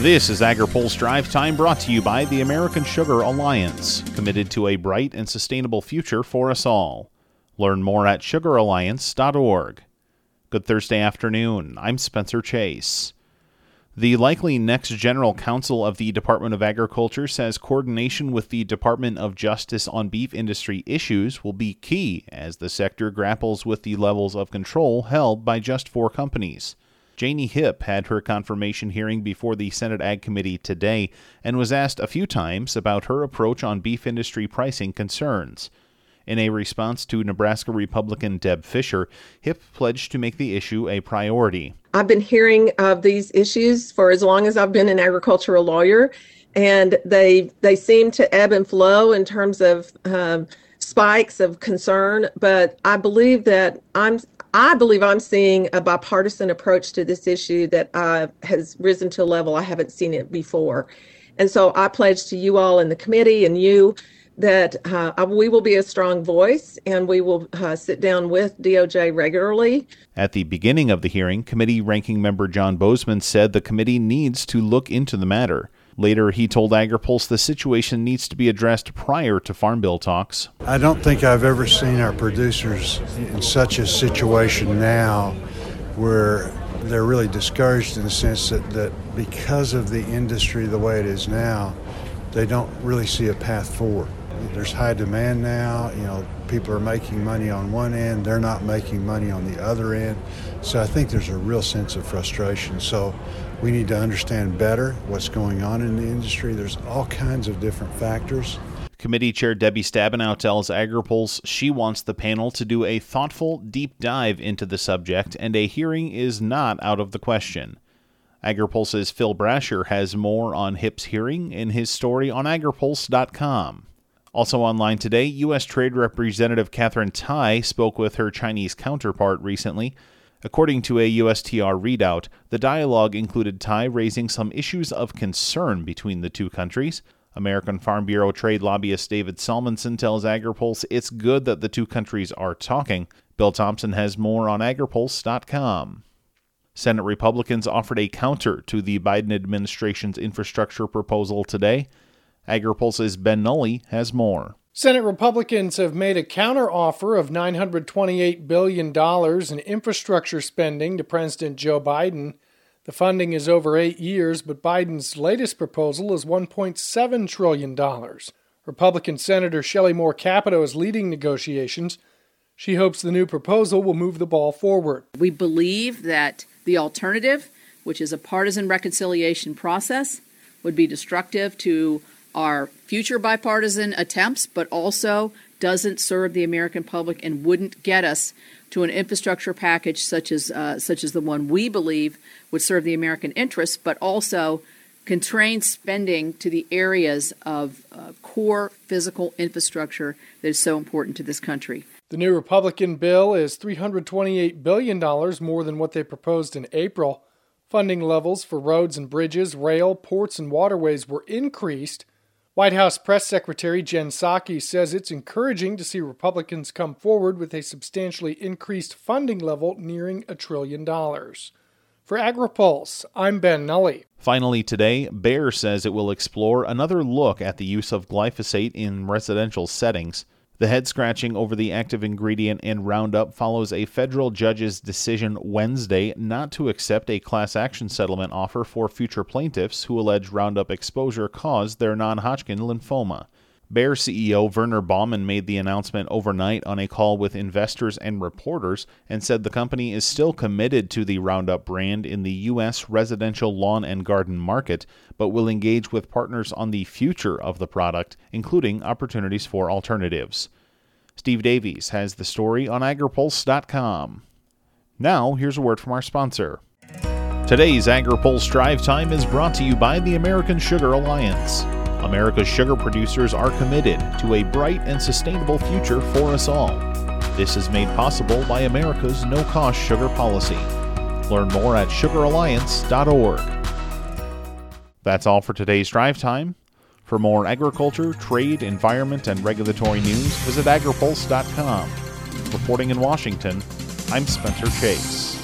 This is AgriPulse Drive Time brought to you by the American Sugar Alliance, committed to a bright and sustainable future for us all. Learn more at sugaralliance.org. Good Thursday afternoon. I'm Spencer Chase. The likely next general counsel of the Department of Agriculture says coordination with the Department of Justice on beef industry issues will be key as the sector grapples with the levels of control held by just four companies. Janie Hipp had her confirmation hearing before the Senate Ag Committee today and was asked a few times about her approach on beef industry pricing concerns. In a response to Nebraska Republican Deb Fischer, Hipp pledged to make the issue a priority. I've been hearing of these issues for as long as I've been an agricultural lawyer, and they they seem to ebb and flow in terms of uh, spikes of concern. But I believe that I'm I believe I'm seeing a bipartisan approach to this issue that uh, has risen to a level I haven't seen it before. And so I pledge to you all in the committee and you that uh, we will be a strong voice and we will uh, sit down with DOJ regularly. At the beginning of the hearing, committee ranking member John Boozman said the committee needs to look into the matter. Later, he told AgriPulse the situation needs to be addressed prior to Farm Bill talks. I don't think I've ever seen our producers in such a situation now where they're really discouraged in the sense that, that because of the industry the way it is now, they don't really see a path forward. There's high demand now. You know, people are making money on one end, they're not making money on the other end. So I think there's a real sense of frustration. So we need to understand better what's going on in the industry. There's all kinds of different factors. Committee Chair Debbie Stabenow tells AgriPulse she wants the panel to do a thoughtful, deep dive into the subject, and a hearing is not out of the question. AgriPulse's Phil Brasher has more on Hipp's hearing in his story on agripulse.com. Also online today, U.S. Trade Representative Katherine Tai spoke with her Chinese counterpart recently. According to a USTR readout, the dialogue included Tai raising some issues of concern between the two countries. American Farm Bureau trade lobbyist David Salmonsen tells AgriPulse it's good that the two countries are talking. Bill Tomson has more on agripulse.com. Senate Republicans offered a counter to the Biden administration's infrastructure proposal today. AgriPulse's Ben Nuelle has more. Senate Republicans have made a counteroffer of $928 billion in infrastructure spending to President Joe Biden. The funding is over eight years, but Biden's latest proposal is $1.7 trillion. Republican Senator Shelley Moore Capito is leading negotiations. She hopes the new proposal will move the ball forward. We believe that the alternative, which is a partisan reconciliation process, would be destructive to are future bipartisan attempts, but also doesn't serve the American public and wouldn't get us to an infrastructure package such as uh, such as the one we believe would serve the American interests, but also constrain spending to the areas of uh, core physical infrastructure that is so important to this country. The new Republican bill is $328 billion more than what they proposed in April. Funding levels for roads and bridges, rail, ports, and waterways were increased White House Press Secretary Jen Psaki says it's encouraging to see Republicans come forward with a substantially increased funding level nearing a trillion dollars. For AgriPulse, I'm Ben Nuelle. Finally, today, Bayer says it will explore another look at the use of glyphosate in residential settings. The head scratching over the active ingredient in Roundup follows a federal judge's decision Wednesday not to accept a class action settlement offer for future plaintiffs who allege Roundup exposure caused their non Hodgkin lymphoma. Bayer CEO Werner Baumann made the announcement overnight on a call with investors and reporters and said the company is still committed to the Roundup brand in the U.S. residential lawn and garden market, but will engage with partners on the future of the product, including opportunities for alternatives. Steve Davies has the story on agripulse.com. Now, here's a word from our sponsor. Today's AgriPulse Drive Time is brought to you by the American Sugar Alliance. America's sugar producers are committed to a bright and sustainable future for us all. This is made possible by America's no cost sugar policy. Learn more at sugaralliance.org. That's all for today's drive time. For more agriculture, trade, environment, and regulatory news, visit agripulse.com. Reporting in Washington, I'm Spencer Chase.